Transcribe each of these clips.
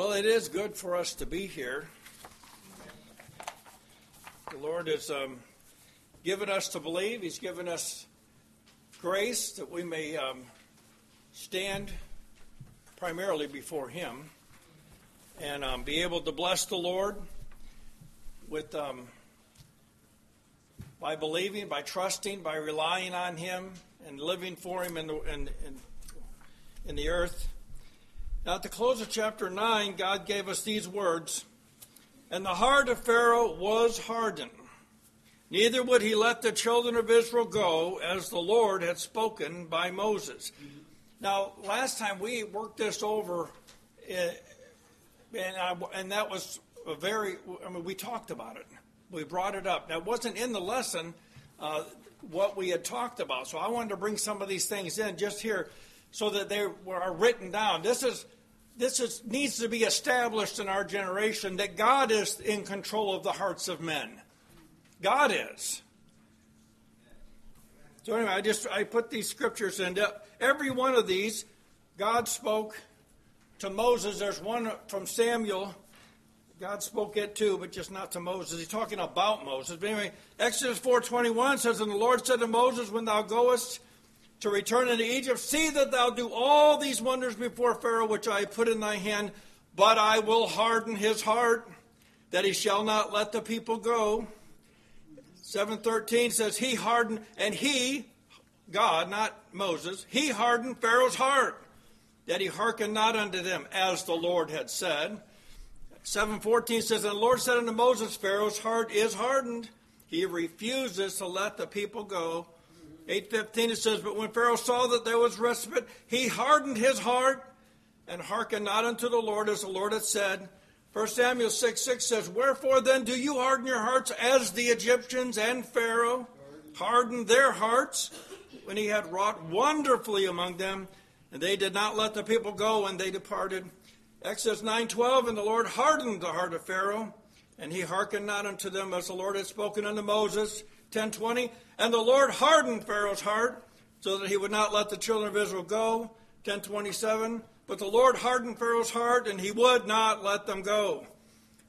Well, it is good for us to be here. The Lord has um, given us to believe. He's given us grace that we may um, stand primarily before Him and um, be able to bless the Lord with um, by believing, by trusting, by relying on Him and living for Him in the in, in, in the earth. Now, at the close of chapter 9, God gave us these words And the heart of Pharaoh was hardened. Neither would he let the children of Israel go, as the Lord had spoken by Moses. Now, last time we worked this over, eh, and, I, and that was a very, I mean, we talked about it. We brought it up. Now, it wasn't in the lesson uh, what we had talked about. So I wanted to bring some of these things in just here so that they are written down. This is this is, needs to be established in our generation that God is in control of the hearts of men. God is. So anyway, I just I put these scriptures in. Uh, every one of these, God spoke to Moses. There's one from Samuel. God spoke it too, but just not to Moses. He's talking about Moses. But anyway, Exodus 4:21 says, "And the Lord said to Moses, When thou goest to return into Egypt. See that thou do all these wonders before Pharaoh, which I put in thy hand, but I will harden his heart, that he shall not let the people go. 713 says, He hardened, and he, God, not Moses, he hardened Pharaoh's heart, that he hearkened not unto them, as the Lord had said. 714 says, And the Lord said unto Moses, Pharaoh's heart is hardened. He refuses to let the people go. 8.15 it says, But when Pharaoh saw that there was respite, he hardened his heart and hearkened not unto the Lord as the Lord had said. 1 Samuel 6 6 says, Wherefore then do you harden your hearts as the Egyptians and Pharaoh hardened their hearts when he had wrought wonderfully among them, and they did not let the people go, and they departed. Exodus 9:12 And the Lord hardened the heart of Pharaoh, and he hearkened not unto them as the Lord had spoken unto Moses. 10:20 and the Lord hardened Pharaoh's heart so that he would not let the children of Israel go 10:27 but the Lord hardened Pharaoh's heart and he would not let them go.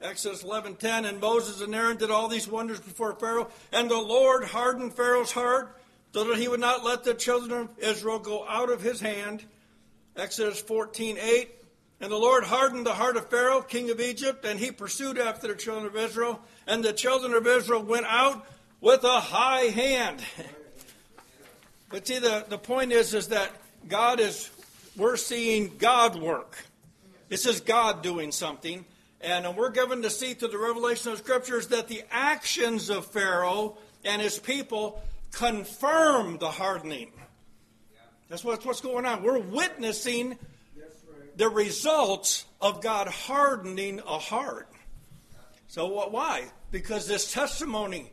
Exodus 11:10 and Moses and Aaron did all these wonders before Pharaoh and the Lord hardened Pharaoh's heart so that he would not let the children of Israel go out of his hand. Exodus 14:8 and the Lord hardened the heart of Pharaoh king of Egypt and he pursued after the children of Israel and the children of Israel went out with a high hand. but see, the, the point is, is that God is, we're seeing God work. This is God doing something. And we're given to see through the revelation of scriptures that the actions of Pharaoh and his people confirm the hardening. That's what's, what's going on. We're witnessing the results of God hardening a heart. So why? Because this testimony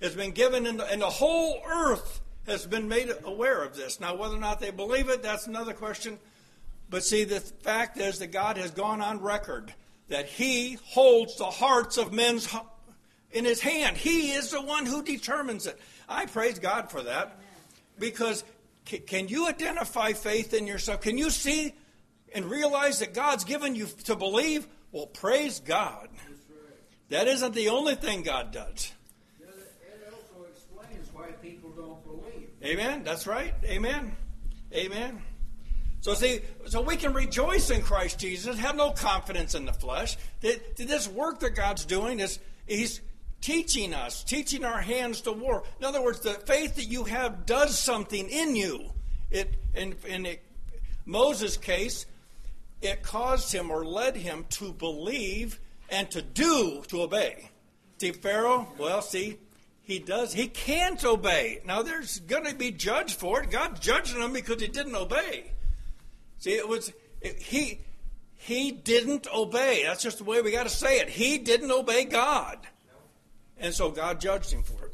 has been given, and the, and the whole earth has been made aware of this. Now, whether or not they believe it, that's another question. But see, the fact is that God has gone on record that He holds the hearts of men's in His hand. He is the one who determines it. I praise God for that because can you identify faith in yourself? Can you see and realize that God's given you to believe? Well, praise God. That isn't the only thing God does. Amen. That's right. Amen. Amen. So see, so we can rejoice in Christ Jesus, have no confidence in the flesh. That, this work that God's doing is He's teaching us, teaching our hands to war. In other words, the faith that you have does something in you. It in in it, Moses' case, it caused him or led him to believe and to do, to obey. See, Pharaoh, well, see, he does. He can't obey. Now there's going to be judged for it. God's judging him because he didn't obey. See, it was it, he he didn't obey. That's just the way we got to say it. He didn't obey God, and so God judged him for it.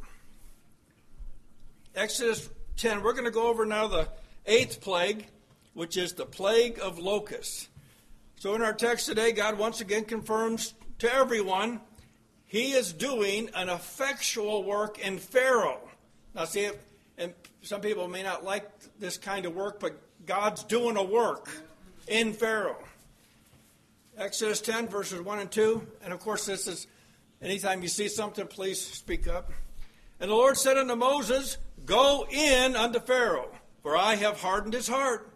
Exodus 10. We're going to go over now the eighth plague, which is the plague of locusts. So in our text today, God once again confirms to everyone he is doing an effectual work in Pharaoh. Now, see, and some people may not like this kind of work, but God's doing a work in Pharaoh. Exodus 10, verses 1 and 2. And of course, this is anytime you see something, please speak up. And the Lord said unto Moses, Go in unto Pharaoh, for I have hardened his heart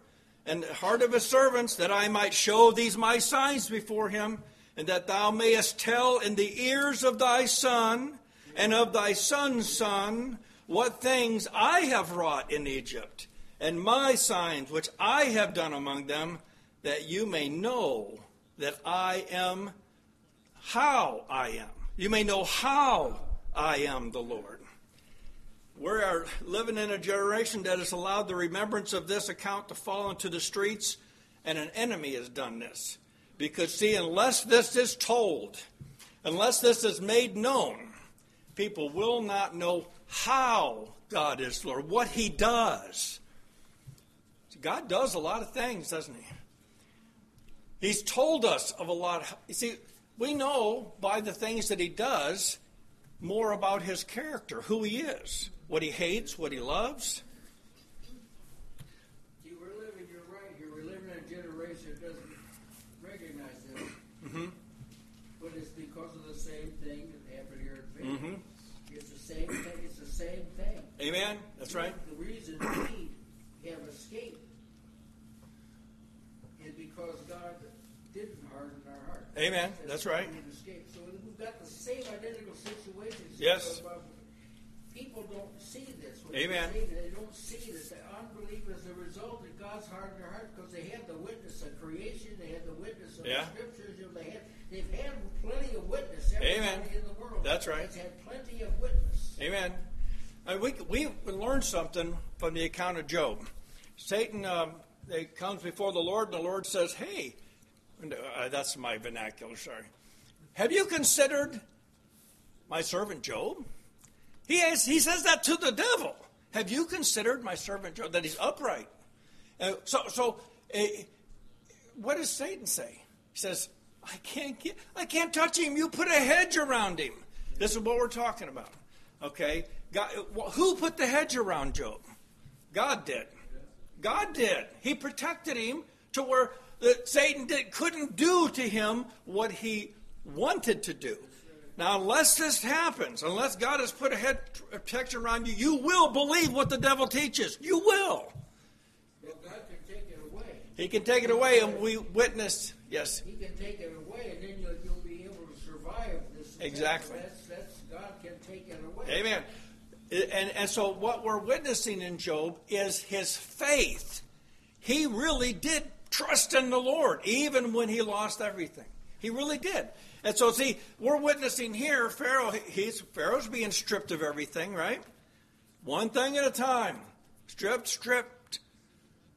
and the heart of his servants, that I might show these my signs before him, and that thou mayest tell in the ears of thy son and of thy son's son what things I have wrought in Egypt, and my signs which I have done among them, that you may know that I am how I am. You may know how I am the Lord. We are living in a generation that has allowed the remembrance of this account to fall into the streets, and an enemy has done this. Because, see, unless this is told, unless this is made known, people will not know how God is Lord, what He does. God does a lot of things, doesn't He? He's told us of a lot. Of, you see, we know by the things that He does more about His character, who He is what he hates, what he loves. See, we're living, you're right here, we're living in a generation that doesn't recognize this. Mm-hmm. But it's because of the same thing that happened here at Faith. Mm-hmm. It's the same thing, it's the same thing. Amen. That's right. The reason we have escaped is because God didn't harden our heart. Amen. That's right. We escaped. So we've got the same identical situations. Yes. People don't see this. When Amen. They, they don't see this. The unbelief is the result that God's hardened their heart because they had the witness of creation, they had the witness of Yeah. the scriptures, you know, they had they've had plenty of witness. Everybody Amen. in the world That's right. has had plenty of witness. Amen. We we learned something from the account of Job. Satan um, comes before the Lord, and the Lord says, "Hey, uh, that's my vernacular. Sorry. Have you considered my servant Job? He has, he says that to the devil. Have you considered my servant Job that he's upright? Uh, so so, uh, what does Satan say? He says, "I can't get, I can't touch him. You put a hedge around him." This is what we're talking about. Okay, God, who put the hedge around Job? God did. God did. He protected him to where Satan did, couldn't do to him what he wanted to do. Now, unless this happens, unless God has put a hedge protection around you, you will believe what the devil teaches. You will. Well, God can take it away. He can take it away, and we witnessed. Yes, He can take it away, and then you'll, you'll be able to survive this. Exactly. That's, that's God can take it away. Amen. And, and so, what we're witnessing in Job is his faith. He really did trust in the Lord, even when he lost everything. He really did. And so, see, we're witnessing here. Pharaoh, he's Pharaoh's being stripped of everything, right? One thing at a time, stripped, stripped.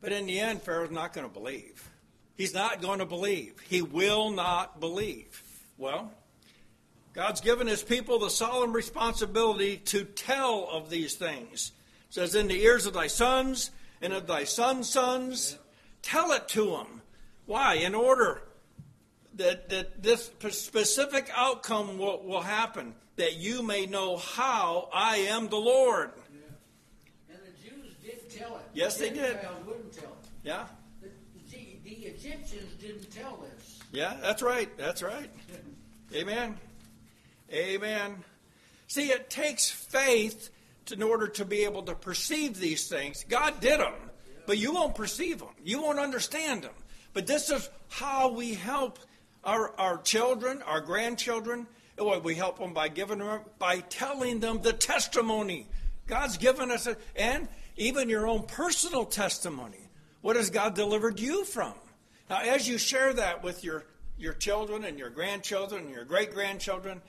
But in the end, Pharaoh's not going to believe. He's not going to believe. He will not believe. Well, God's given his people the solemn responsibility to tell of these things. It says, In the ears of thy sons and of thy sons' sons, tell it to them. Why? In order that, that this specific outcome will, will happen, that you may know how I am the Lord. And the Jews did tell it. Yes, they the did. Gentiles wouldn't tell it. Yeah? The, see, the Egyptians didn't tell this. Yeah, that's right. That's right. Amen. Amen. See, it takes faith to, in order to be able to perceive these things. God did them, but you won't perceive them. You won't understand them. But this is how we help our, our children, our grandchildren. We help them by giving them, by telling them the testimony. God's given us, a, and even your own personal testimony. What has God delivered you from? Now, as you share that with your, your children and your grandchildren and your great grandchildren,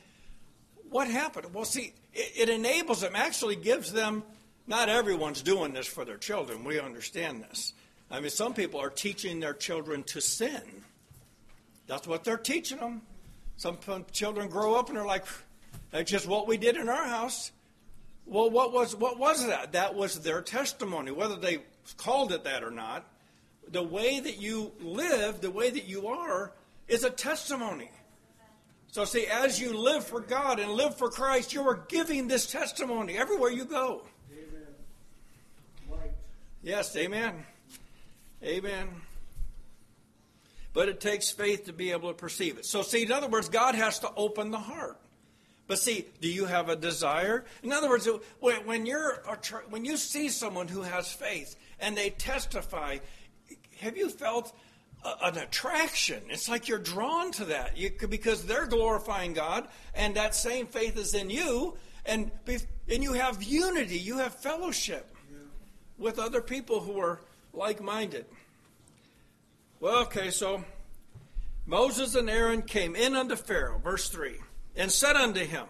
what happened? Well, see, it, it, enables them, actually gives them, not everyone's doing this for their children. We understand this. I mean, some people are teaching their children to sin. That's what they're teaching them. Some children grow up and they're like, that's just what we did in our house. Well, what was, what was that? That was their testimony, whether they called it that or not. The way that you live, the way that you are, is a testimony. So, see, as you live for God and live for Christ, you are giving this testimony everywhere you go. Yes, amen. Amen. but it takes faith to be able to perceive it. So, see, in other words, God has to open the heart. But see, do you have a desire? In other words, when you're when you see someone who has faith and they testify, have you felt an attraction? It's like you're drawn to that you, because they're glorifying God, and that same faith is in you, and and you have unity, you have fellowship yeah. with other people who are like-minded. Well, okay, so Moses and Aaron came in unto Pharaoh, verse three and said unto him,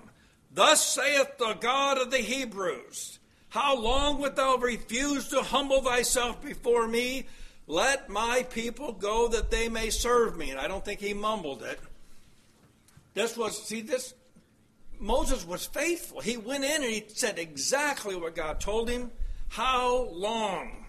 Thus saith the God of the Hebrews, How long wilt thou refuse to humble thyself before me? Let my people go that they may serve me. And I don't think he mumbled it. This was, see, this, Moses was faithful. He went in and he said exactly what God told him. How long?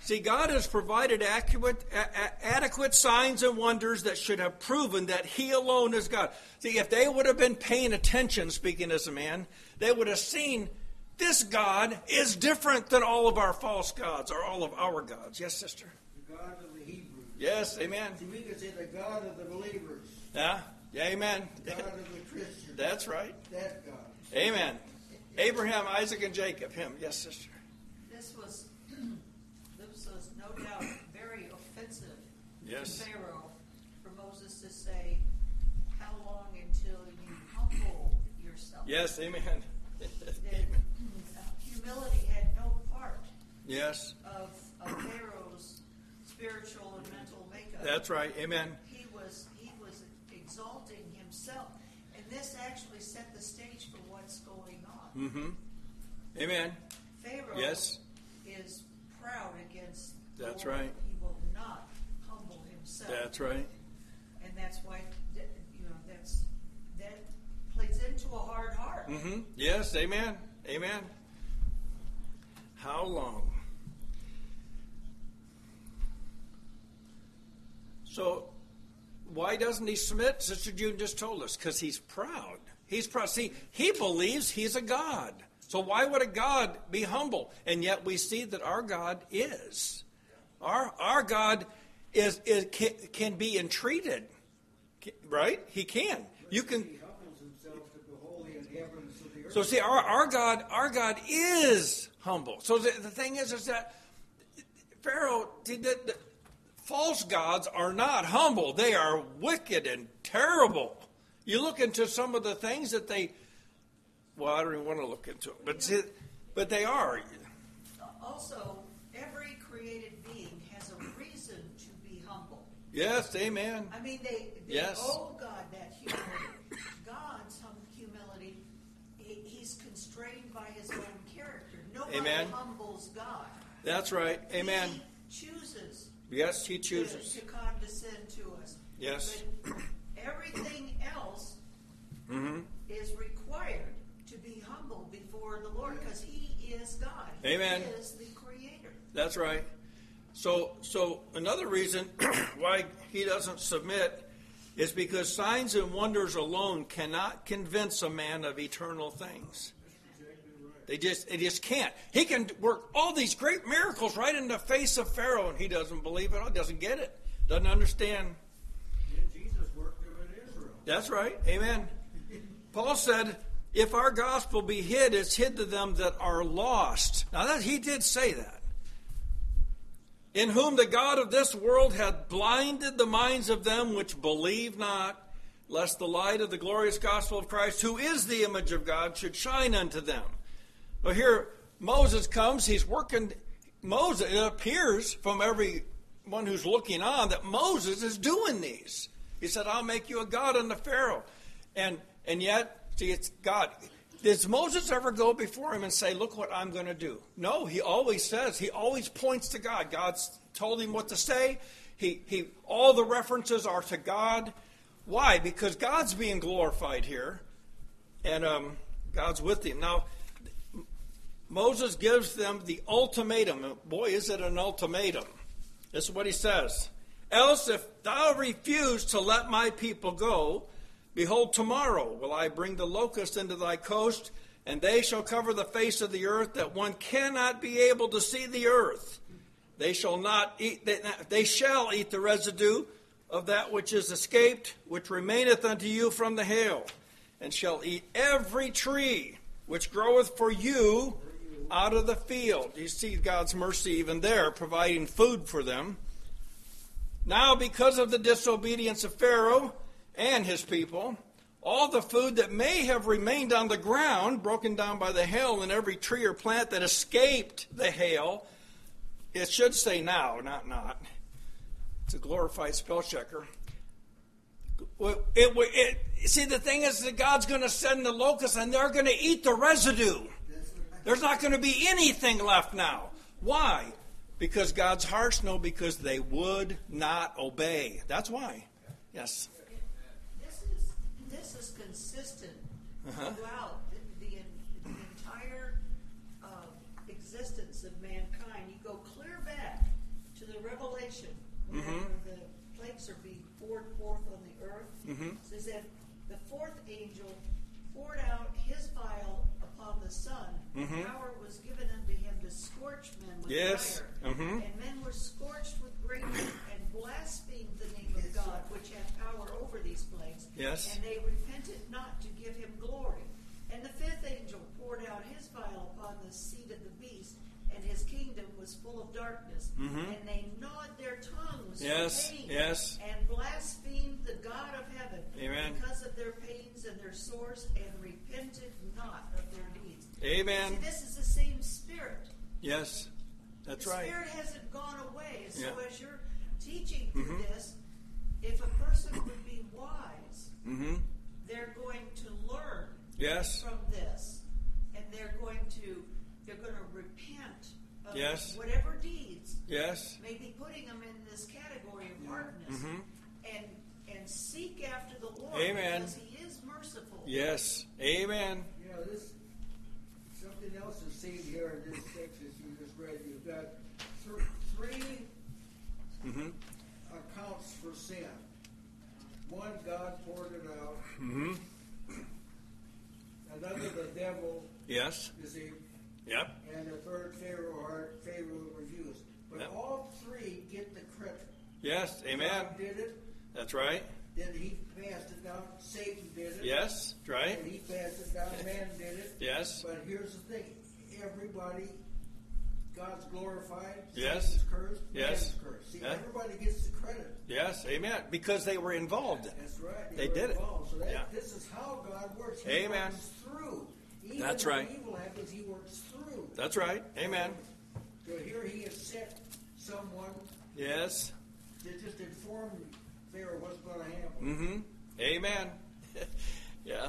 See, God has provided accurate, a- adequate signs and wonders that should have proven that He alone is God. See, if they would have been paying attention, speaking as a man, they would have seen this God is different than all of our false gods or all of our gods. Yes, sister? The God of the Hebrews. Yes, amen. See, we could say the God of the believers. Yeah, yeah amen. The God of the Christians. That's right. That God. Amen. Abraham, Isaac, and Jacob. Him. Yes, sister. This was, this was no doubt very offensive yes. to Pharaoh for Moses to say, How long until you humble yourself? Yes, amen. amen. Humility had no part yes. of, of Pharaoh's spiritual and mental makeup. That's right, amen. He was he was exalting himself. And this actually set the stage for what's going on. Mm-hmm. Amen. Pharaoh yes. is proud against That's Lord. right. He will not humble himself. That's right. And that's why, you know, that's that plays into a hard heart. Mm-hmm. Yes, amen. Amen. How long? So, why doesn't he submit? Sister June just told us because he's proud. He's proud. See, he believes he's a God. So why would a God be humble? And yet we see that our God is. Our, our God is, is can, can be entreated, right? He can. You can. So see, our, our God, our God is humble. So the, the thing is, is that Pharaoh, the, the, false gods are not humble. They are wicked and terrible. You look into some of the things that they. Well, I don't even want to look into it, but see, but they are. Also, every created being has a reason to be humble. Yes, amen. I mean, they, they yes. owe God that humility. God's humility, he, he's constrained by his own character. Nobody amen. humbles God. That's right. Amen. He chooses. Yes, he chooses to, to condescend to us. Yes. But everything else mm-hmm. is required to be humble before the Lord because He is God. Amen. He is the Creator. That's right. So, so another reason why he doesn't submit is because signs and wonders alone cannot convince a man of eternal things. They just, they just can't. He can work all these great miracles right in the face of Pharaoh, and he doesn't believe it. He doesn't get it. Doesn't understand. Jesus worked in Israel. That's right. Amen. Paul said, "If our gospel be hid, it's hid to them that are lost." Now that he did say that in whom the God of this world hath blinded the minds of them which believe not, lest the light of the glorious gospel of Christ, who is the image of God, should shine unto them. Well, here Moses comes, he's working. Moses, it appears from everyone who's looking on that Moses is doing these. He said, I'll make you a God unto Pharaoh. And and yet, see, it's God. Does Moses ever go before him and say, Look what I'm going to do? No, he always says, he always points to God. God's told him what to say. He, he, all the references are to God. Why? Because God's being glorified here, and um, God's with him. Now, Moses gives them the ultimatum. Boy, is it an ultimatum. This is what he says. Else, if thou refuse to let my people go, Behold, tomorrow will I bring the locust into thy coast, and they shall cover the face of the earth, that one cannot be able to see the earth. They shall not eat. They, shall eat the residue, of that which is escaped, which remaineth unto you from the hail, and shall eat every tree which groweth for you out of the field. You see God's mercy even there, providing food for them. Now, because of the disobedience of Pharaoh and his people, all the food that may have remained on the ground, broken down by the hail, and every tree or plant that escaped the hail, it should say now, not not. It's a glorified spell checker. It, it, it, see, the thing is that God's going to send the locusts and they're going to eat the residue. There's not going to be anything left now. Why? Because God's harsh? No, because they would not obey. That's why. Yes. This is this is consistent Uh-huh. throughout the, the, the entire uh, existence of mankind. You go clear back to the Revelation, whenever Mm-hmm. the plagues are being poured forth on the earth. Mhm. It says that the fourth angel poured out his vial upon the sun. Mhm. Power was given unto him to scorch men with Yes. fire. Mhm. And men were scorched with great heat and blasphemed the name of God, which hath power over these plagues. Yes. And they repented not to give him glory. And the fifth angel poured out his vial upon the seat of the beast, and his kingdom was full of darkness. Mhm. And they gnawed their tongues Yes, for pain, yes. and blasphemed the God of heaven Amen. because of their pains and their sores, and repented not of their deeds. Amen. See, this is the same spirit. Yes. That's the right. spirit hasn't gone away. So Yeah. as you're teaching through Mhm. this, if a person would be wise, Mm-hmm. they're going to learn Yes. from this, and they're going to they're going to repent of Yes. whatever deeds Yes. may be putting them in this category of hardness, Mhm. and and seek after the Lord Amen. because He is merciful. Yes. Amen. You know, this, something else is seen here in this text that you just read. You've got th- three Mm-hmm. accounts for sin. One, God poured it out. Mm-hmm. Another, the devil Yes. deceived. Yep. And the third, Pharaoh heart, Pharaoh refused. But Yep. all three get the credit. Yes. Amen. God did it. That's right. Then he passed it down. Satan did it. Yes. And Right. he passed it down. Man did it. Yes. But here's the thing: everybody, God's glorified. Yes. Satan's cursed. Yes. Cursed. See, Yeah. everybody gets the credit. Yes. Amen. Because they were involved in. That's right. They were did it. So that, Yeah. this is how God works. He Amen. works through. Even That's right. Evil happens. He works through. That's right. Amen. So here he has set someone Yes. that just informed Pharaoh what's going to happen. Mm-hmm. Amen. yeah.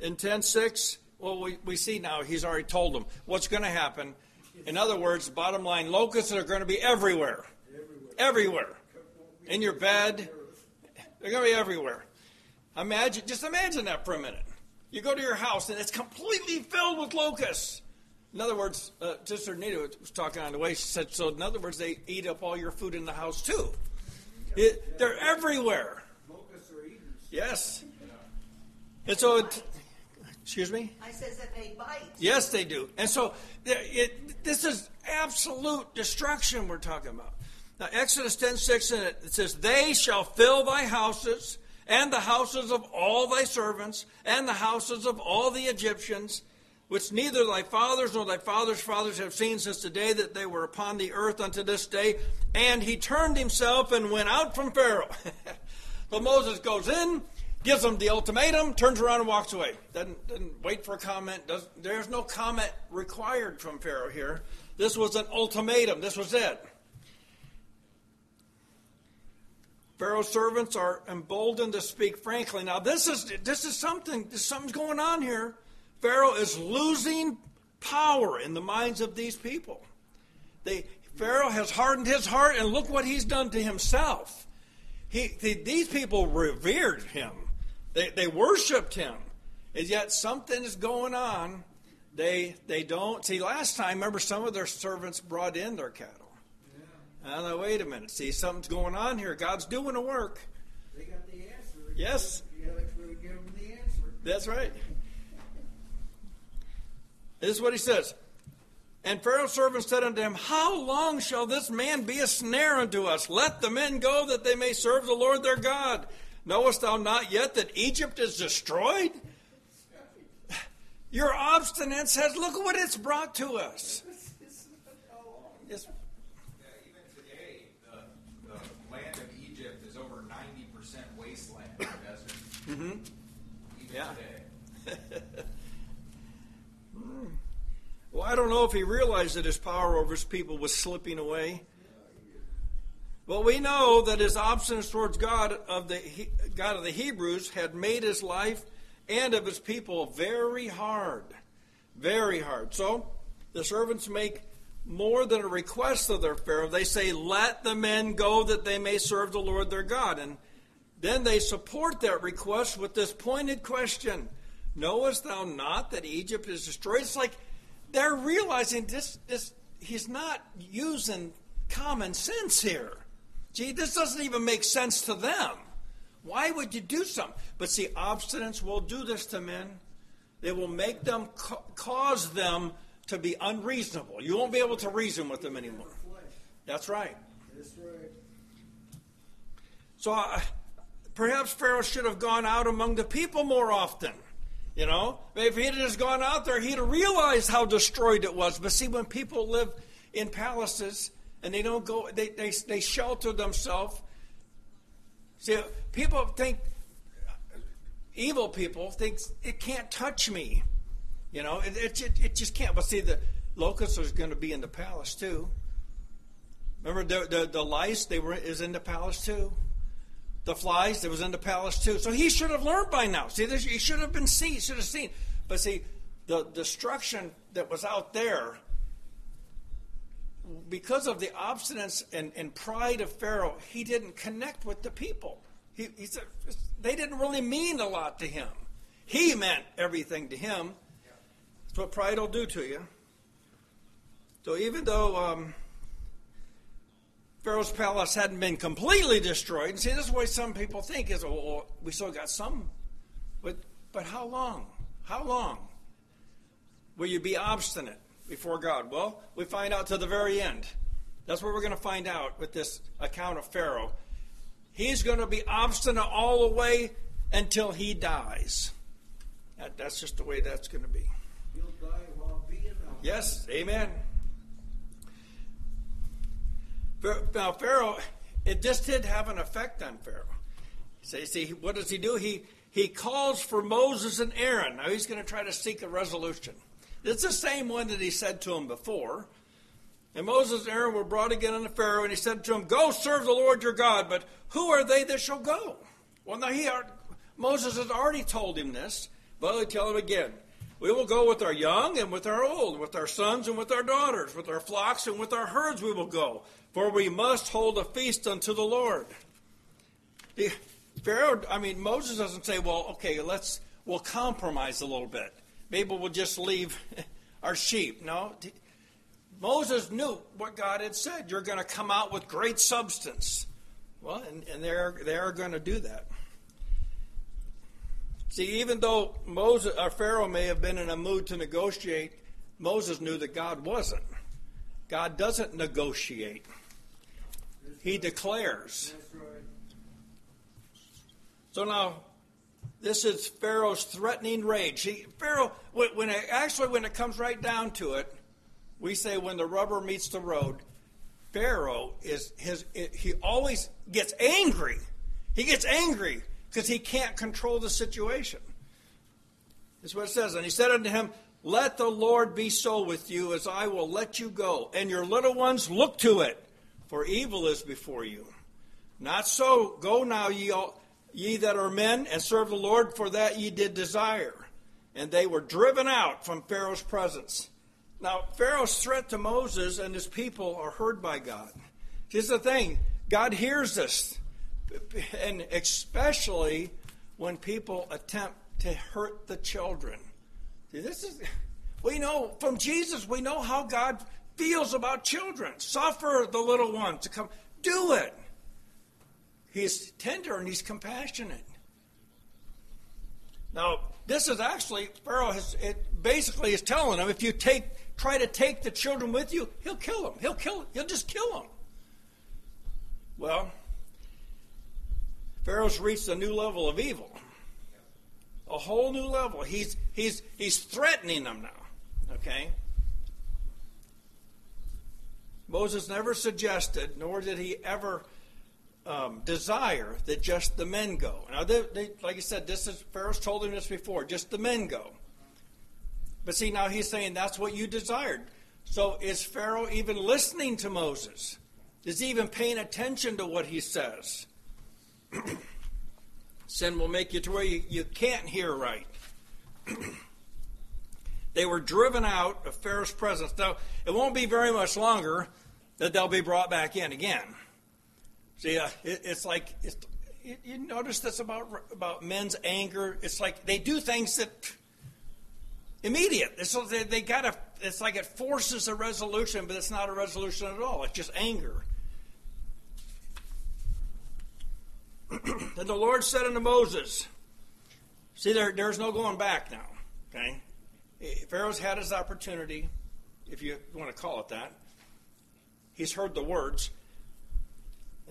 In 10.6, well, we, we see now he's already told them what's going to happen. In other words, bottom line, locusts are going to be everywhere. Everywhere. Everywhere. In your bed. They're going to be everywhere. Imagine, just imagine that for a minute. You go to your house and it's completely filled with locusts. In other words, uh, Sister Nita was talking on the way. She said, so in other words, they eat up all your food in the house too. It, they're everywhere. Locusts are eaters. Yes. And so, it, excuse me? I says that they bite. Yes, they do. And so, it, this is absolute destruction we're talking about. Now, Exodus 10 6 in it, it says, They shall fill thy houses, and the houses of all thy servants, and the houses of all the Egyptians, which neither thy fathers nor thy fathers' fathers have seen since the day that they were upon the earth unto this day. And he turned himself and went out from Pharaoh. so Moses goes in, gives them the ultimatum, turns around and walks away. Doesn't, doesn't wait for a comment. Does, there's no comment required from Pharaoh here. This was an ultimatum. This was it. Pharaoh's servants are emboldened to speak frankly. Now, this is this is something. Something's going on here. Pharaoh is losing power in the minds of these people. They, Pharaoh has hardened his heart, and look what he's done to himself. He, these people revered him. They, they worshipped him. And yet something is going on. They, they don't. See, last time, remember, some of their servants brought in their cattle. I know, wait a minute. See, something's going on here. God's doing a work. They got the answer. Yes. Yeah, like we would give them the answer. That's right. This is what he says. And Pharaoh's servants said unto him, How long shall this man be a snare unto us? Let the men go that they may serve the Lord their God. Knowest thou not yet that Egypt is destroyed? Your obstinance has, look what it's brought to us. It's, Yeah, even today, the, the land of Egypt is over ninety percent wasteland desert. Mm-hmm. Even Yeah. today. well, I don't know if he realized that his power over his people was slipping away. But we know that his obstinance towards God of the God of the Hebrews had made his life and of his people very hard, very hard. So the servants make more than a request of their Pharaoh. They say, "Let the men go that they may serve the Lord their God." And then they support that request with this pointed question: Knowest thou not that Egypt is destroyed? It's like they're realizing this. This he's not using common sense here. Gee, this doesn't even make sense to them. Why would you do something? But see, obstinance will do this to men. They will make them ca- cause them to be unreasonable. You won't be able to reason with them anymore. That's right. That's right. So uh, perhaps Pharaoh should have gone out among the people more often. You know, if he had just gone out there, he'd have realized how destroyed it was. But see, when people live in palaces and they don't go, they, they, they shelter themselves. See, people think, evil people think it can't touch me. You know, it, it, it, it just can't. But see, the locusts are going to be in the palace too. Remember the, the, the lice, they were is in the palace too. The flies, it was in the palace too. So he should have learned by now. See, this, he should have been seen, should have seen. But see, the destruction that was out there, because of the obstinance and, and pride of Pharaoh, he didn't connect with the people. He, he said, they didn't really mean a lot to him. He meant everything to him. That's what pride will do to you. So even though um, Pharaoh's palace hadn't been completely destroyed. And see, this is what some people think is, oh, well, we still got some. But, but how long? How long will you be obstinate before God? Well, we find out to the very end. That's what we're going to find out with this account of Pharaoh. He's going to be obstinate all the way until he dies. That, that's just the way that's going to be. You'll die while being a Yes, amen. Now, Pharaoh, it just did have an effect on Pharaoh. So, see, what does he do? He, he calls for Moses and Aaron. Now, he's going to try to seek a resolution. It's the same one that he said to him before. And Moses and Aaron were brought again unto Pharaoh, and he said to him, Go serve the Lord your God, but who are they that shall go? Well, now he, Moses has already told him this, but he'll tell him again. We will go with our young and with our old, with our sons and with our daughters, with our flocks and with our herds we will go, for we must hold a feast unto the Lord. The, Pharaoh, I mean, Moses doesn't say, well, okay, let's, we'll compromise a little bit. Maybe we'll just leave our sheep. No. Moses knew what God had said. You're going to come out with great substance. Well, and, and they're, they're going to do that. See, even though Moses or Pharaoh may have been in a mood to negotiate, Moses knew that God wasn't. God doesn't negotiate. He declares. So now, this is Pharaoh's threatening rage. He, Pharaoh, when, it, actually when it comes right down to it, we say when the rubber meets the road, Pharaoh is his. He always gets angry. He gets angry because he can't control the situation. That's what it says. And he said unto him, Let the Lord be so with you as I will let you go, and your little ones look to it, for evil is before you. Not so. Go now, ye, all, ye that are men, and serve the Lord, for that ye did desire. And they were driven out from Pharaoh's presence. Now, Pharaoh's threat to Moses and his people are heard by God. Here's the thing God hears us, and especially when people attempt to hurt the children. See, this is, we know from Jesus, we know how God feels about children. Suffer the little ones to come. Do it. He's tender and he's compassionate. Now, this is actually Pharaoh has it basically is telling them if you take try to take the children with you, he'll kill them. He'll kill. He'll just kill them. Well, Pharaoh's reached a new level of evil. A whole new level. He's he's he's threatening them now. Okay? Moses never suggested, nor did he ever um, desire that just the men go. Now, they, they, like I said, this is Pharaoh's told him this before. Just the men go. But see, now he's saying that's what you desired. So is Pharaoh even listening to Moses? Is he even paying attention to what he says? Sin will make you to where you, you can't hear right. they were driven out of Pharaoh's presence. Now, it won't be very much longer that they'll be brought back in again. See, uh, it, it's like it's, you, you notice this about about men's anger. It's like they do things that immediate. Like they, they gotta. It's like it forces a resolution, but it's not a resolution at all. It's just anger. then the Lord said unto Moses, "See, there, there's no going back now. Okay, Pharaoh's had his opportunity, if you want to call it that. He's heard the words."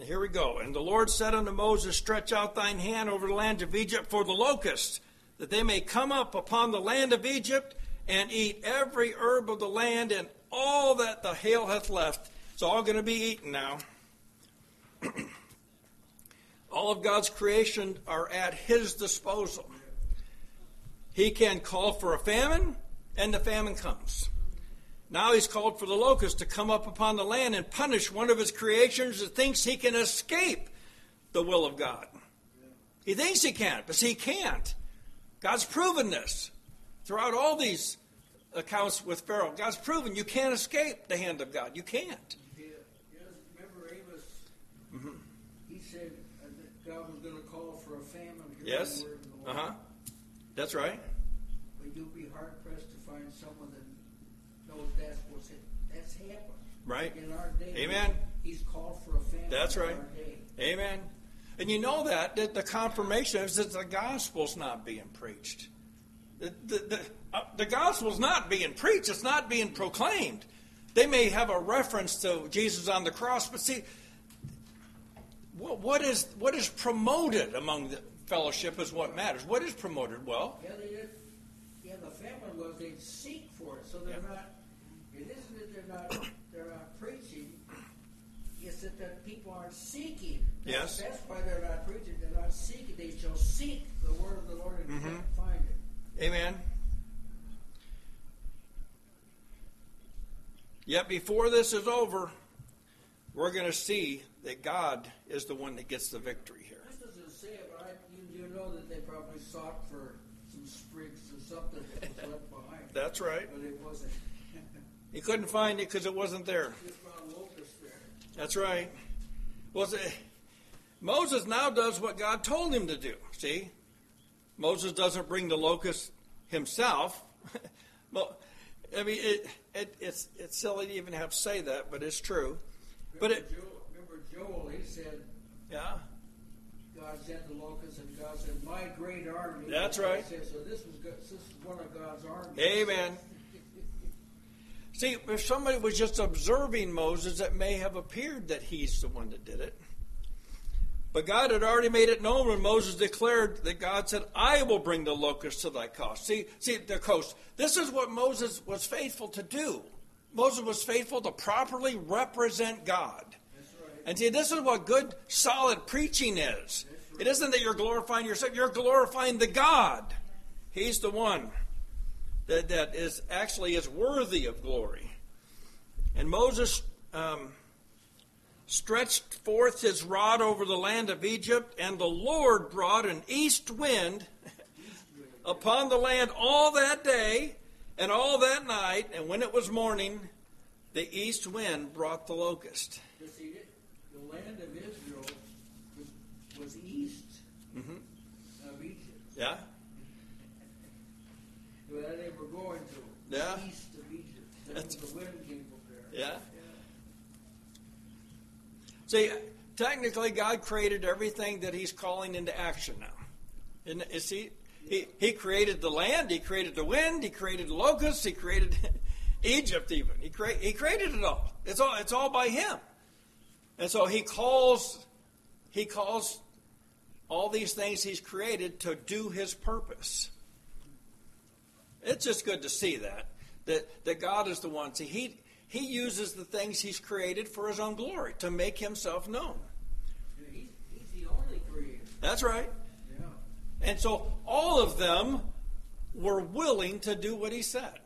And here we go. And the Lord said unto Moses, Stretch out thine hand over the land of Egypt for the locusts, that they may come up upon the land of Egypt and eat every herb of the land and all that the hail hath left. It's all going to be eaten now. all of God's creation are at his disposal. He can call for a famine, and the famine comes. Now he's called for the locust to come up upon the land and punish one of his creations that thinks he can escape the will of God. He thinks he can, but he can't. God's proven this throughout all these accounts with Pharaoh. God's proven you can't escape the hand of God. You can't. Yeah, yes, remember Amos? Mm-hmm. He said uh, that God was going to call for a famine. Here Yes. Uh huh. That's right. But you'll be hard pressed to find someone that knows that's what's it. That's happened. Right. In our day. Amen. He's called for a famine. That's in right. our day. Amen. And you know that, that the confirmation is that the gospel's not being preached. The, the, the, uh, the gospel's not being preached, it's not being proclaimed. They may have a reference to Jesus on the cross, but see, what, what, is, what is promoted among the fellowship is what matters. What is promoted? Well, Yeah, they did. Yeah, the family was they seek for it, so they're Yeah. not. It isn't that they're not preaching. It's that aren't seeking. Yes. That's, That's why they're not preaching. They're not seeking. They shall seek the word of the Lord and Mm-hmm. find it. Amen. Yet before this is over, we're going to see that God is the one that gets the victory here. This doesn't say it, but I, you, you know that they probably sought for some sprigs or something that was left behind. That's right. But it wasn't. He couldn't find it because it wasn't there. Just found locusts there. That's right. Well, see, Moses now does what God told him to do. See? Moses doesn't bring the locust himself. well, I mean, it, it, it's, it's silly to even have to say that, but it's true. But Remember it, Joel, remember Joel, he said, yeah, God sent the locusts, and God said, "My great army." That's right. said, so this was this is one of God's armies. Amen. See, if somebody was just observing Moses, it may have appeared that he's the one that did it. But God had already made it known when Moses declared that God said, I will bring the locusts to thy coast. See, see the coast. This is what Moses was faithful to do. Moses was faithful to properly represent God. Right. And see, this is what good, solid preaching is. It isn't that you're glorifying yourself, you're glorifying the God. He's the one that, that is actually is worthy of glory. And Moses um, stretched forth his rod over the land of Egypt, and the Lord brought an east wind upon the land all that day and all that night, and when it was morning, the east wind brought the locust. You see, it, the land of Israel was, was east Mm-hmm. of Egypt. Yeah? Where they were going to. Yeah. East of Egypt. That's- the wind came from there. Yeah? See, technically, God created everything that He's calling into action now. And is he, He, he created the land, he created the wind, he created the locusts, he created Egypt even. He, crea- he created it all. It's all it's all by him. And so he calls he calls all these things he's created to do his purpose. It's just good to see that. That that God is the one. See, he he uses the things he's created for his own glory, to make himself known. He's, he's the only creator. That's right. Yeah. And so all of them were willing to do what he said.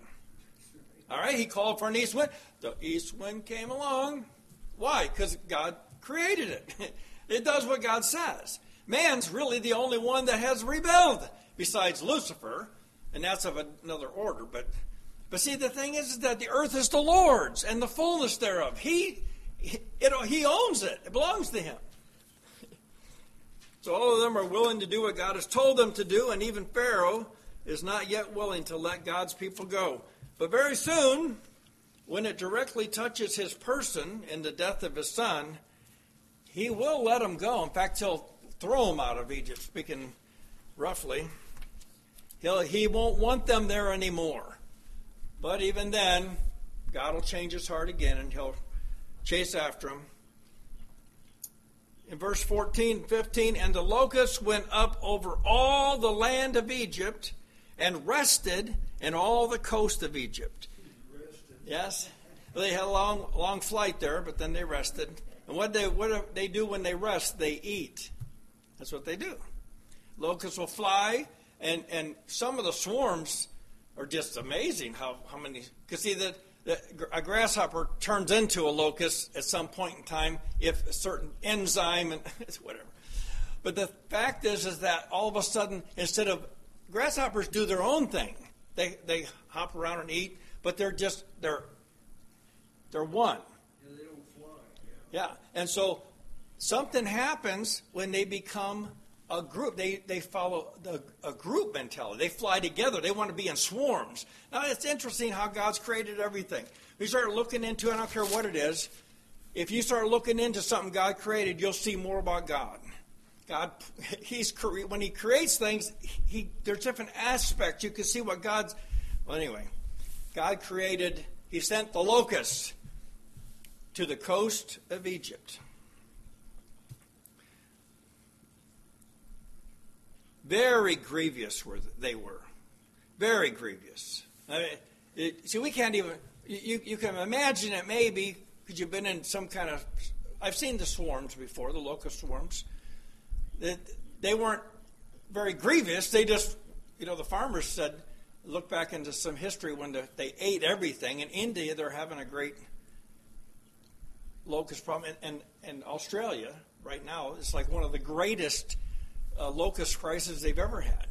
All right, he called for an east wind. The east wind came along. Why? Because God created it. It does what God says. Man's really the only one that has rebelled, besides Lucifer, and that's of another order. But, but see, the thing is, is that the earth is the Lord's and the fullness thereof. He, he, it, he owns it. It belongs to him. So all of them are willing to do what God has told them to do, and even Pharaoh is not yet willing to let God's people go. But very soon, when it directly touches his person in the death of his son, he will let them go. In fact, he'll throw them out of Egypt, speaking roughly. He'll, he won't want them there anymore. But even then, God will change his heart again and he'll chase after him. In verse 14 15, and the locusts went up over all the land of Egypt and rested in all the coast of Egypt. Yes? They had a long, long flight there, but then they rested. And what they what do they do when they rest? They eat. That's what they do. Locusts will fly, and, and some of the swarms are just amazing. How how many? Because see that. A grasshopper turns into a locust at some point in time if a certain enzyme and whatever. But the fact is, is that all of a sudden, instead of grasshoppers do their own thing, they they hop around and eat, but they're just they're they're one. Yeah, they don't fly. Yeah. And so something happens when they become a group. They, they follow the, a group mentality. They fly together. They want to be in swarms. Now, it's interesting how God's created everything. We start looking into I don't care what it is. If you start looking into something God created, you'll see more about God. God, He's when He creates things, He there's different aspects. You can see what God's. Well, anyway, God created. He sent the locusts to the coast of Egypt. Very grievous were they were, very grievous. I mean, it, see, we can't even. You, you can imagine it maybe because you've been in some kind of. I've seen the swarms before, the locust swarms. That they weren't very grievous. They just, you know, the farmers said, look back into some history when the, they ate everything. In India, they're having a great locust problem. And, and, and Australia, right now, is like one of the greatest uh, locust crises they've ever had.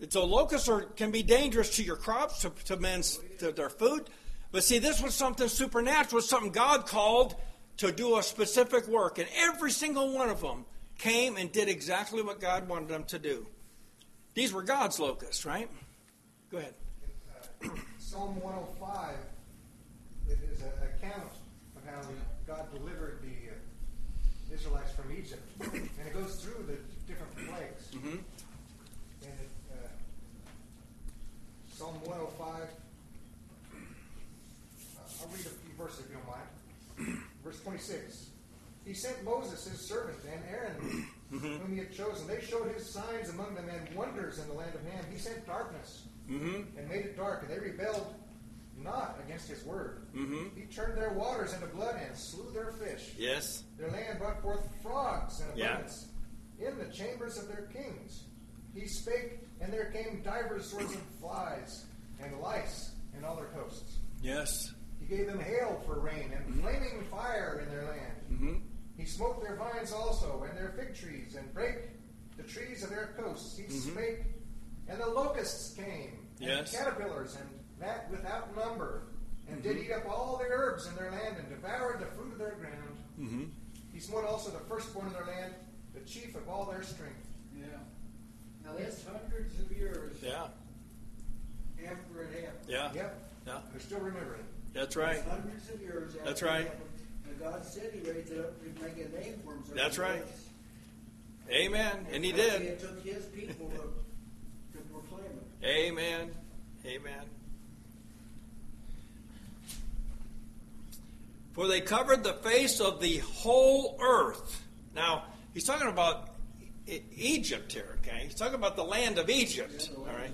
And so locusts are, can be dangerous to your crops, to, to men's to their food. But see, this was something supernatural, something God called to do a specific work. And every single one of them came and did exactly what God wanted them to do. These were God's locusts, right? Go ahead. Uh, Psalm 105 it is an account of how God delivered the uh, Israelites from Egypt. and it goes through the different plagues. Mm-hmm. And it, uh, Psalm 105, uh, I'll read a few verses if you don't mind. Verse 26. He sent Moses, his servant, and Aaron, whom he had chosen. They showed his signs among them and wonders in the land of Ham. He sent darkness Mm-hmm. and made it dark, and they rebelled not against his word. Mm-hmm. He turned their waters into blood and slew their fish. Yes. Their land brought forth frogs in Yeah. abundance in the chambers of their kings. He spake, and there came divers sorts of flies and lice in all their coasts. Yes. He gave them hail for rain and flaming fire in their land. Mm-hmm. He smote their vines also and their fig trees and brake the trees of their coasts. He Mhm. spake, and the locusts came, and Yes. caterpillars, and that without number, and did Mhm. eat up all the herbs in their land and devoured the fruit of their ground. Mm-hmm. He smote also the firstborn of their land, the chief of all their strength. Yeah. Now that's hundreds of years Yeah. After it happened. Yeah. Yep, Yeah. they're still remembering. It. That's right. Hundreds of years after That's right. And God said He raised it up to make a name for Himself. That's right. Amen. And he did. It took His people to proclaim it. Amen. Amen. For they covered the face of the whole earth. Now, he's talking about Egypt here, okay? He's talking about the land of Egypt, all right?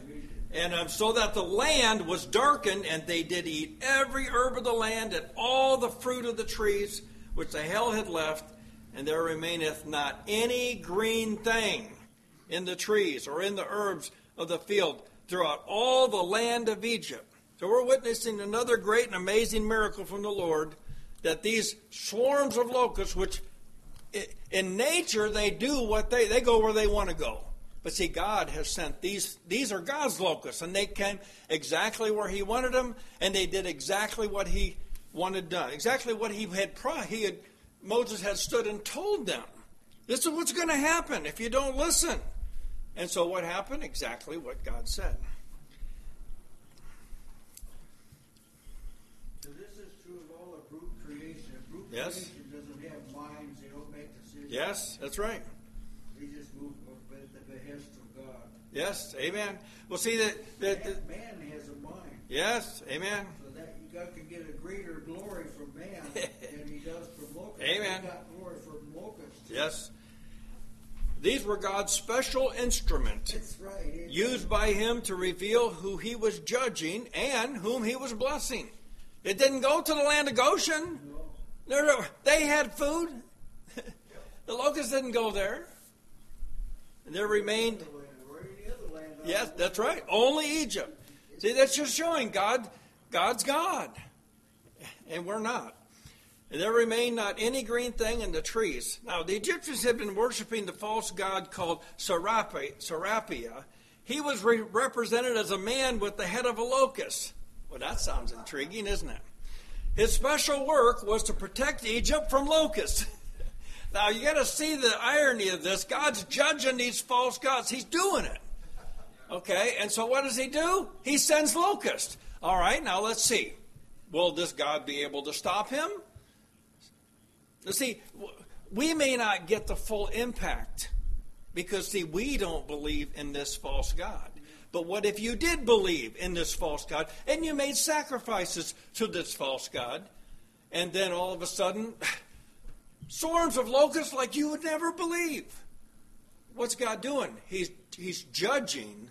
And um, so that the land was darkened, and they did eat every herb of the land and all the fruit of the trees which the hail had left, and there remaineth not any green thing in the trees or in the herbs of the field throughout all the land of Egypt. So we're witnessing another great and amazing miracle from the Lord that these swarms of locusts, which in nature they do what they they go where they want to go. But see, God has sent these. These are God's locusts, and they came exactly where He wanted them, and they did exactly what He wanted done. Exactly what He had. Pro- he had. Moses had stood and told them, "This is what's going to happen if you don't listen." And so, what happened? Exactly what God said. So this is true of all of brute creation. Brute Yes. creation doesn't have minds. They don't make decisions. Yes, that's right. They just move at the behest of God. Yes, Amen. Well, see that. that, that Man has a mind. yes, Amen. So that God can get a greater glory from man than he does from locusts. Amen. He got glory from locusts. Yes. These were God's special instrument. Right. Used by him to reveal who he was judging and whom he was blessing. It didn't go to the land of Goshen. No. No, no, they had food. the locusts didn't go there. And there remained, Or any other land. Yes, that's right, only Egypt. See, that's just showing God, God's God. And we're not. And there remained not any green thing in the trees. Now, the Egyptians had been worshiping the false god called Serapi, Serapia. He was re- represented as a man with the head of a locust. Well, that sounds intriguing, isn't it? His special work was to protect Egypt from locusts. now, you got to see the irony of this. God's judging these false gods, He's doing it. Okay, and so what does He do? He sends locusts. All right, now let's see. Will this God be able to stop him? You see, we may not get the full impact because, see, we don't believe in this false God. But what if you did believe in this false God and you made sacrifices to this false God, and then all of a sudden, swarms of locusts like you would never believe? What's God doing? He's, he's judging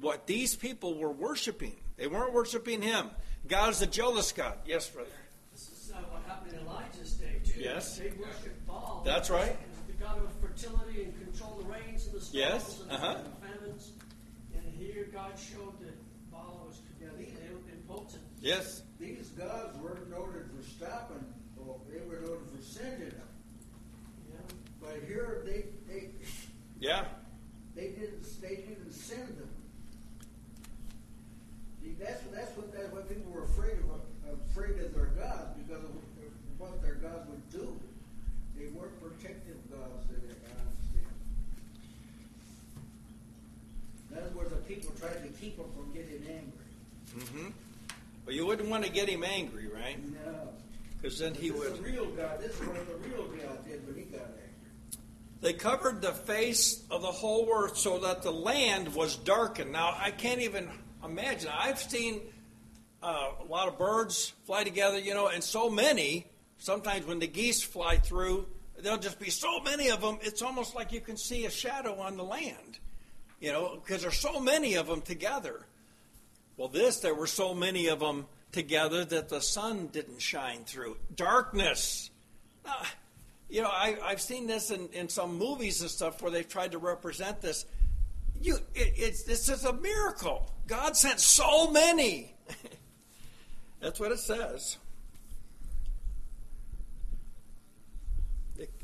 what these people were worshiping. They weren't worshiping Him. God is a jealous God. Yes, brother. This is uh, what happened in Elijah's day too. Yes. They worshipped Baal. That's right. The god of fertility and control the rains and the storms Yes, and uh-huh. the famines. And here God showed that Baal was impotent. Yes. These gods weren't noted for stopping folk. They were noted for sending them. You know? But here they they Yeah. they didn't they didn't send them. See, that's that's what that's what people were afraid of afraid of their gods because of what their gods would do. They weren't protective gods that I understand. In other words, the people tried to keep them from getting angry. Mm-hmm. But you wouldn't want to get him angry, right? No. Because then he this would. real God. This is what the real God did when he got angry. They covered the face of the whole earth so that the land was darkened. Now, I can't even imagine. I've seen uh, a lot of birds fly together, you know, and so many, sometimes when the geese fly through, there'll just be so many of them, it's almost like you can see a shadow on the land, you know, because there's so many of them together. Well, this, there were so many of them together that the sun didn't shine through. Darkness. Now, you know, I, I've seen this in, in some movies and stuff where they've tried to represent this. You, it, it's this is a miracle. God sent so many. That's what it says.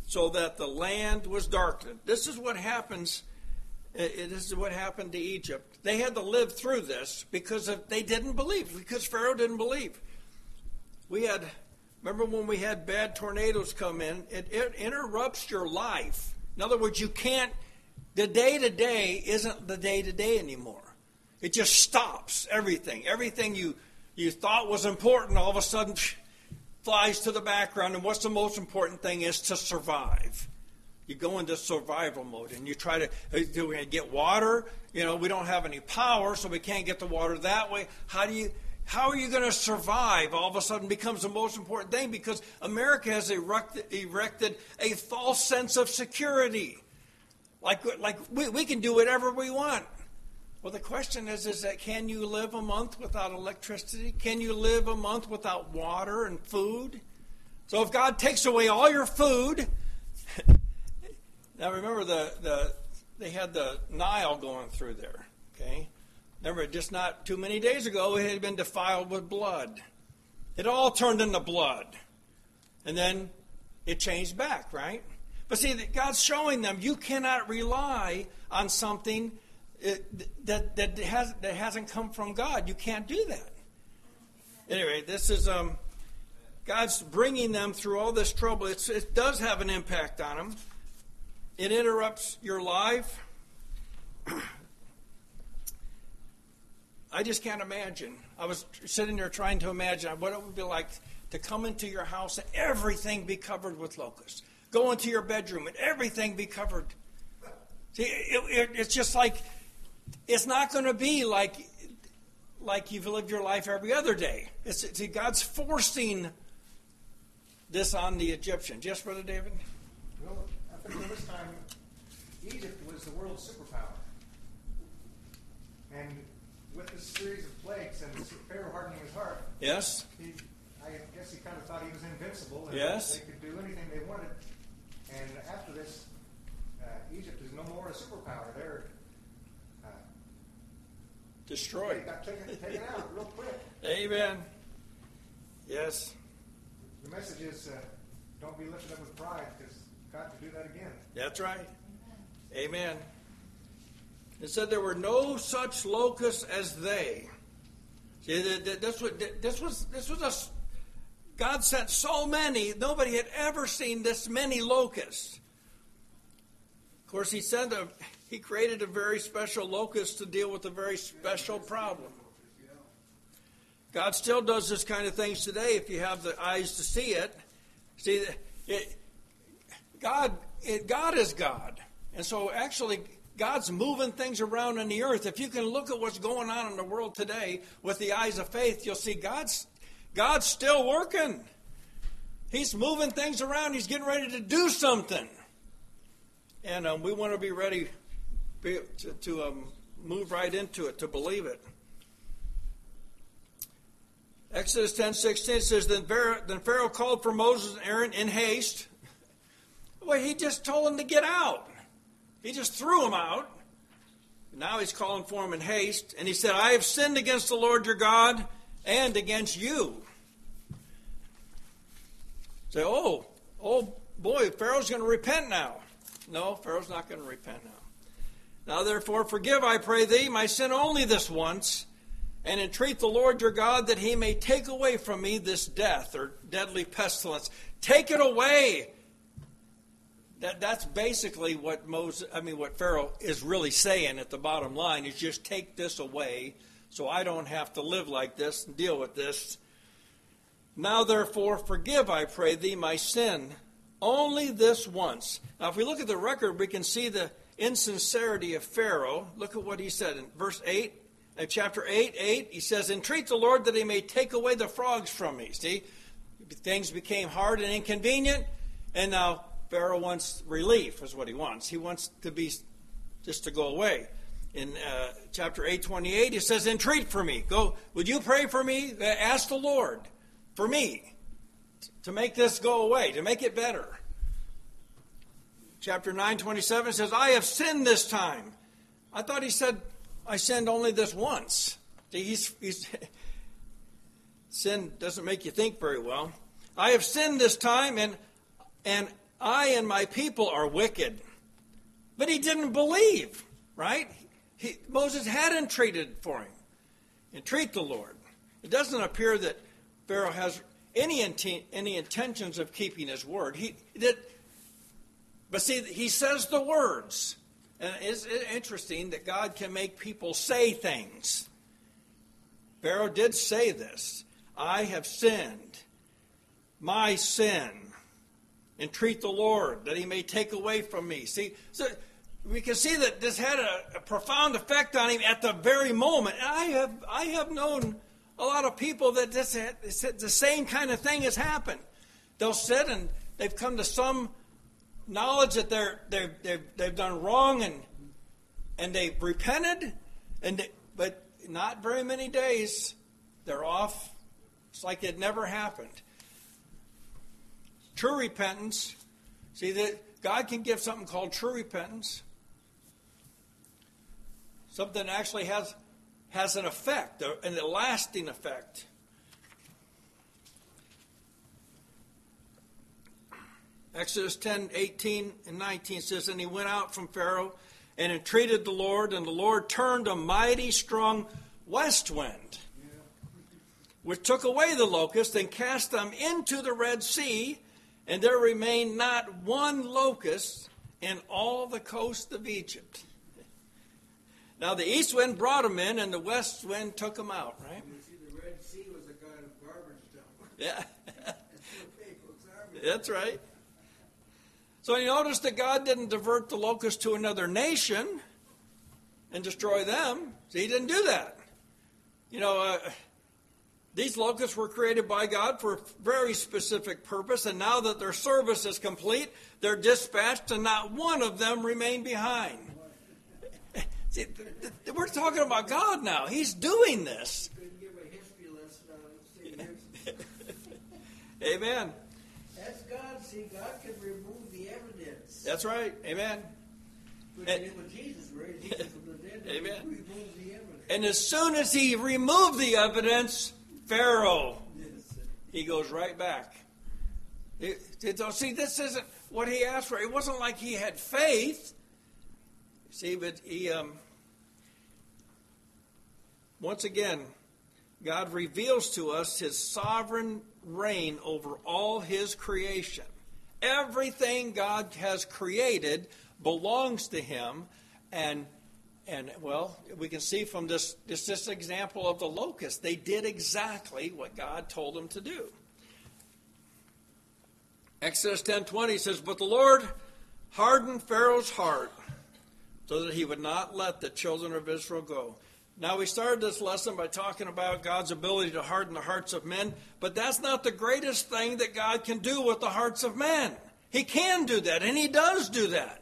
So that the land was darkened. This is what happens. uh, This is what happened to Egypt. They had to live through this because of, they didn't believe, because Pharaoh didn't believe. We had, remember when we had bad tornadoes come in? It, it interrupts your life. In other words, you can't, the day to day isn't the day to day anymore. It just stops everything. Everything you, you thought was important all of a sudden flies to the background. And what's the most important thing is to survive. you go into survival mode and you try to do we get water you know we don't have any power so we can't get the water that way how do you how are you going to survive? All of a sudden becomes the most important thing because america has erected, erected a false sense of security. Like, like we, we can do whatever we want. Well the question is is that can you live a month without electricity? Can you live a month without water and food? So if god takes away all your food now remember the, the they had the Nile going through there. Okay, remember just not too many days ago it had been defiled with blood. It all turned into blood, and then it changed back, right? But see, God's showing them you cannot rely on something uh, that that has that hasn't come from God. You can't do that. Anyway, this is um, God's bringing them through all this trouble. It's, it does have an impact on them it interrupts your life. I just can't imagine. I was sitting there trying to imagine what it would be like to come into your house and everything be covered with locusts. Go into your bedroom and everything be covered. See, it, it, it's just like it's not going to be like like you've lived your life every other day. It's, see, God's forcing this on the Egyptians. Yes, Brother David. Well, until this time, Egypt was the world's superpower. And with this series of plagues and Pharaoh hardening his heart, yes, he, I guess he kind of thought he was invincible and yes. they could do anything they wanted. And after this, uh, Egypt is no more a superpower. They're uh, destroyed. They got taken, taken out real quick. Amen. Yes. The message is uh, don't be lifted up with pride because God to do that again. That's right. Amen. It said there were no such locusts as they. See, this was this was this was a God sent so many. Nobody had ever seen this many locusts. Of course, He sent a He created a very special locust to deal with a very special problem. God still does this kind of things today if you have the eyes to see it. See, it, God, it, God is God. And so actually, God's moving things around in the earth. If you can look at what's going on in the world today with the eyes of faith, you'll see God's, God's still working. He's moving things around. He's getting ready to do something. And um, we want to be ready to, to um, move right into it, to believe it. Exodus 10 16 says, then Pharaoh called for Moses and Aaron in haste well, he just told them to get out. He just threw him out. Now he's calling for him in haste. And he said, I have sinned against the Lord your God and against you. Say, oh, oh boy, Pharaoh's going to repent now. No, Pharaoh's not going to repent now. Now, therefore, forgive, I pray thee, my sin only this once, and entreat the Lord your God that he may take away from me this death or deadly pestilence. Take it away that, that's basically what Moses, I mean, what Pharaoh is really saying at the bottom line is just take this away so I don't have to live like this and deal with this. Now, therefore, forgive, I pray thee, my sin only this once. Now, if we look at the record, we can see the insincerity of Pharaoh. Look at what he said in verse 8, uh, chapter 8, 8. He says, Entreat the Lord that he may take away the frogs from me. See, things became hard and inconvenient, and now Pharaoh wants relief, is what he wants. He wants to be just to go away. In uh, chapter 828, he says, Entreat for me. Go, would you pray for me? Uh, ask the Lord for me to make this go away, to make it better. Chapter 927 says, I have sinned this time. I thought he said, I sinned only this once. He's, he's, sin doesn't make you think very well. I have sinned this time, and, and I and my people are wicked. But he didn't believe, right? He, Moses had entreated for him. Entreat the Lord. It doesn't appear that Pharaoh has any, inten- any intentions of keeping his word. He did, but see, he says the words. And it's interesting that God can make people say things. Pharaoh did say this I have sinned. My sin entreat the Lord that he may take away from me. See, so we can see that this had a, a profound effect on him at the very moment. And I have I have known a lot of people that this, the same kind of thing has happened. They'll sit and they've come to some knowledge that they're, they've, they've, they've done wrong and, and they've repented, and they, but not very many days, they're off. It's like it never happened. True repentance, see that God can give something called true repentance, something that actually has has an effect, an lasting effect. Exodus 10, 18, and 19 says, And he went out from Pharaoh and entreated the Lord, and the Lord turned a mighty strong west wind, which took away the locusts and cast them into the Red Sea, and there remained not one locust in all the coast of Egypt. Now the east wind brought them in, and the west wind took them out, right? You see, the Red Sea was a kind of garbage dump. Yeah. That's right. So you notice that God didn't divert the locusts to another nation and destroy them. See, he didn't do that. You know, uh, these locusts were created by God for a very specific purpose, and now that their service is complete, they're dispatched, and not one of them remain behind. See, we're talking about God now. He's doing this. Couldn't give a history lesson on it. Amen. That's God. See, God can remove the evidence. That's right. Amen. Which and- when Jesus raised Jesus from the dead. Amen. Removed the evidence. And as soon as he removed the evidence, Pharaoh, he goes right back. It- it- see, this isn't what he asked for. It wasn't like he had faith. See, but he, um, once again, God reveals to us his sovereign reign over all his creation. Everything God has created belongs to him, and and well, we can see from this this, this example of the locust, they did exactly what God told them to do. Exodus 10:20 says, "But the Lord hardened Pharaoh's heart so that he would not let the children of Israel go." Now we started this lesson by talking about God's ability to harden the hearts of men, but that's not the greatest thing that God can do with the hearts of men. He can do that, and he does do that.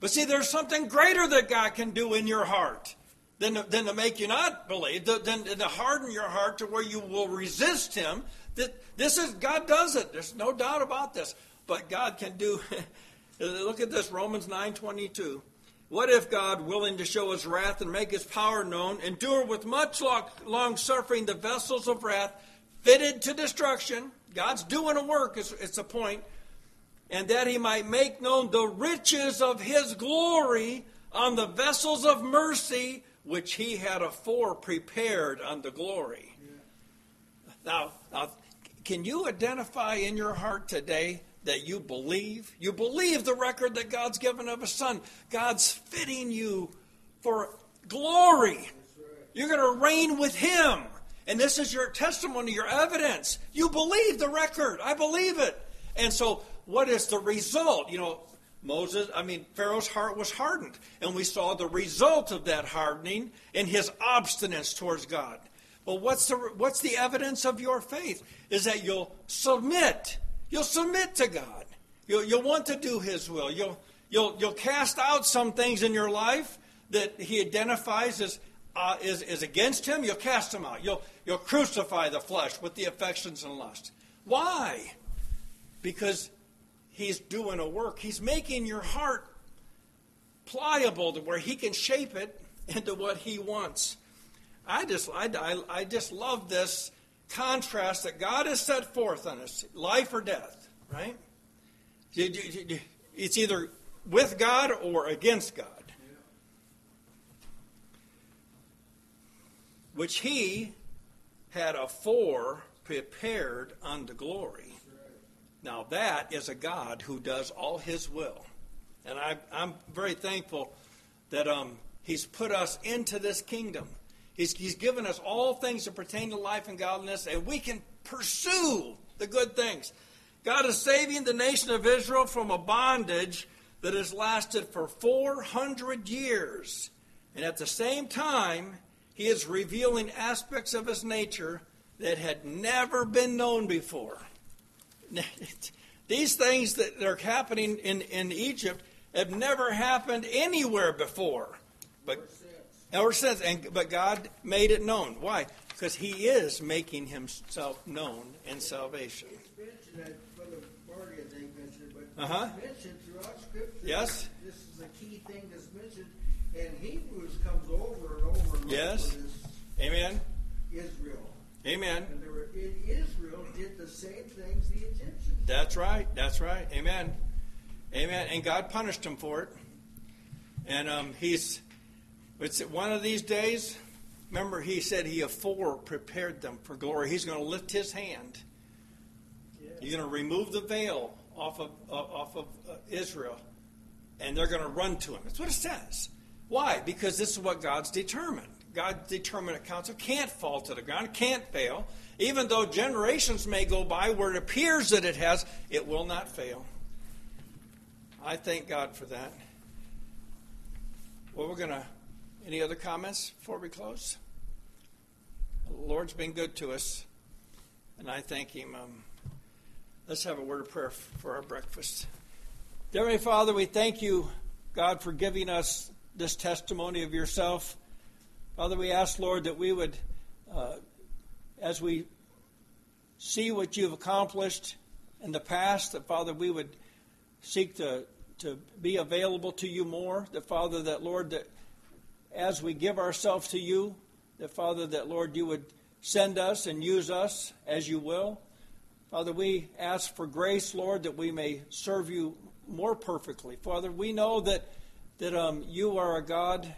But see, there's something greater that God can do in your heart than to, than to make you not believe, than, to harden your heart to where you will resist Him. That this is God does it. There's no doubt about this. But God can do. look at this, Romans nine twenty two. What if God, willing to show His wrath and make His power known, endure with much long suffering the vessels of wrath fitted to destruction? God's doing a work. It's, it's a point and that he might make known the riches of his glory on the vessels of mercy which he had afore prepared unto glory. Now, now, can you identify in your heart today that you believe? You believe the record that God's given of his son. God's fitting you for glory. You're going to reign with him. And this is your testimony, your evidence. You believe the record. I believe it. And so what is the result? You know, Moses, I mean, Pharaoh's heart was hardened. And we saw the result of that hardening in his obstinance towards God. But what's the, what's the evidence of your faith? Is that you'll submit. You'll submit to God. You'll, you'll want to do his will. You'll, you'll, you'll cast out some things in your life that he identifies as, uh, is, is against him. You'll cast them out. You'll, you'll crucify the flesh with the affections and lust. Why? Because He's doing a work. He's making your heart pliable to where He can shape it into what He wants. I just, I, I, I just love this contrast that God has set forth on us life or death, right? It's either with God or against God. Which He had afore prepared unto glory. Now, that is a God who does all His will. And I, am very thankful that um, He's put us into this kingdom. He's, he's given us all things that pertain to life and godliness, and we can pursue the good things. God is saving the nation of Israel from a bondage that has lasted for 400 years. And at the same time, he is revealing aspects of his nature that had never been known before. These things that are happening in, in Egypt have never happened anywhere before. But ever since, and but God made it known. Why? Because He is making Himself known in salvation. Mentioned that Brother Marty, I think, mentioned, but uh-huh. mentioned throughout Scripture. Yes. This is a key thing that's mentioned, and Hebrews comes over and over and Yes. Amen. Israel. Amen. And there were, in Israel did the same things the Egyptians. That's right. That's right. Amen. Amen. And God punished him for it. And um, he's, it's one of these days. Remember, he said he afore prepared them for glory. He's going to lift his hand. He's going to remove the veil off of uh, off of uh, Israel, and they're going to run to him. That's what it says. Why? Because this is what God's determined. God's determinate counsel can't fall to the ground, can't fail. Even though generations may go by where it appears that it has, it will not fail. I thank God for that. Well, we're going to. Any other comments before we close? The Lord's been good to us, and I thank Him. Um, let's have a word of prayer for our breakfast. Dear Heavenly Father, we thank you, God, for giving us this testimony of yourself. Father, we ask, Lord, that we would, uh, as we see what you've accomplished in the past, that, Father, we would seek to, to be available to you more. That, Father, that, Lord, that as we give ourselves to you, that, Father, that, Lord, you would send us and use us as you will. Father, we ask for grace, Lord, that we may serve you more perfectly. Father, we know that, that um, you are a God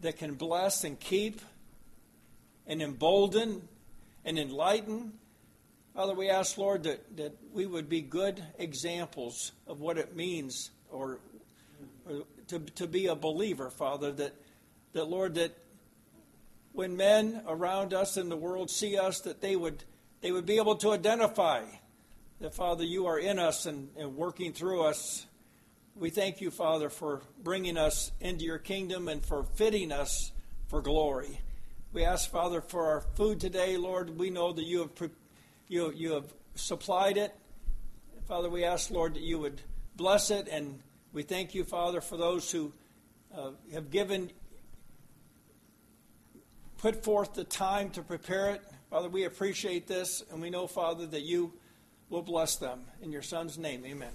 that can bless and keep and embolden and enlighten. Father, we ask, Lord, that, that we would be good examples of what it means or, or to, to be a believer, Father, that, that, Lord, that when men around us in the world see us, that they would, they would be able to identify that, Father, you are in us and, and working through us. We thank you, Father, for bringing us into your kingdom and for fitting us for glory. We ask, Father, for our food today, Lord. We know that you have, you, you have supplied it. Father, we ask, Lord, that you would bless it. And we thank you, Father, for those who uh, have given, put forth the time to prepare it. Father, we appreciate this. And we know, Father, that you will bless them. In your Son's name, amen.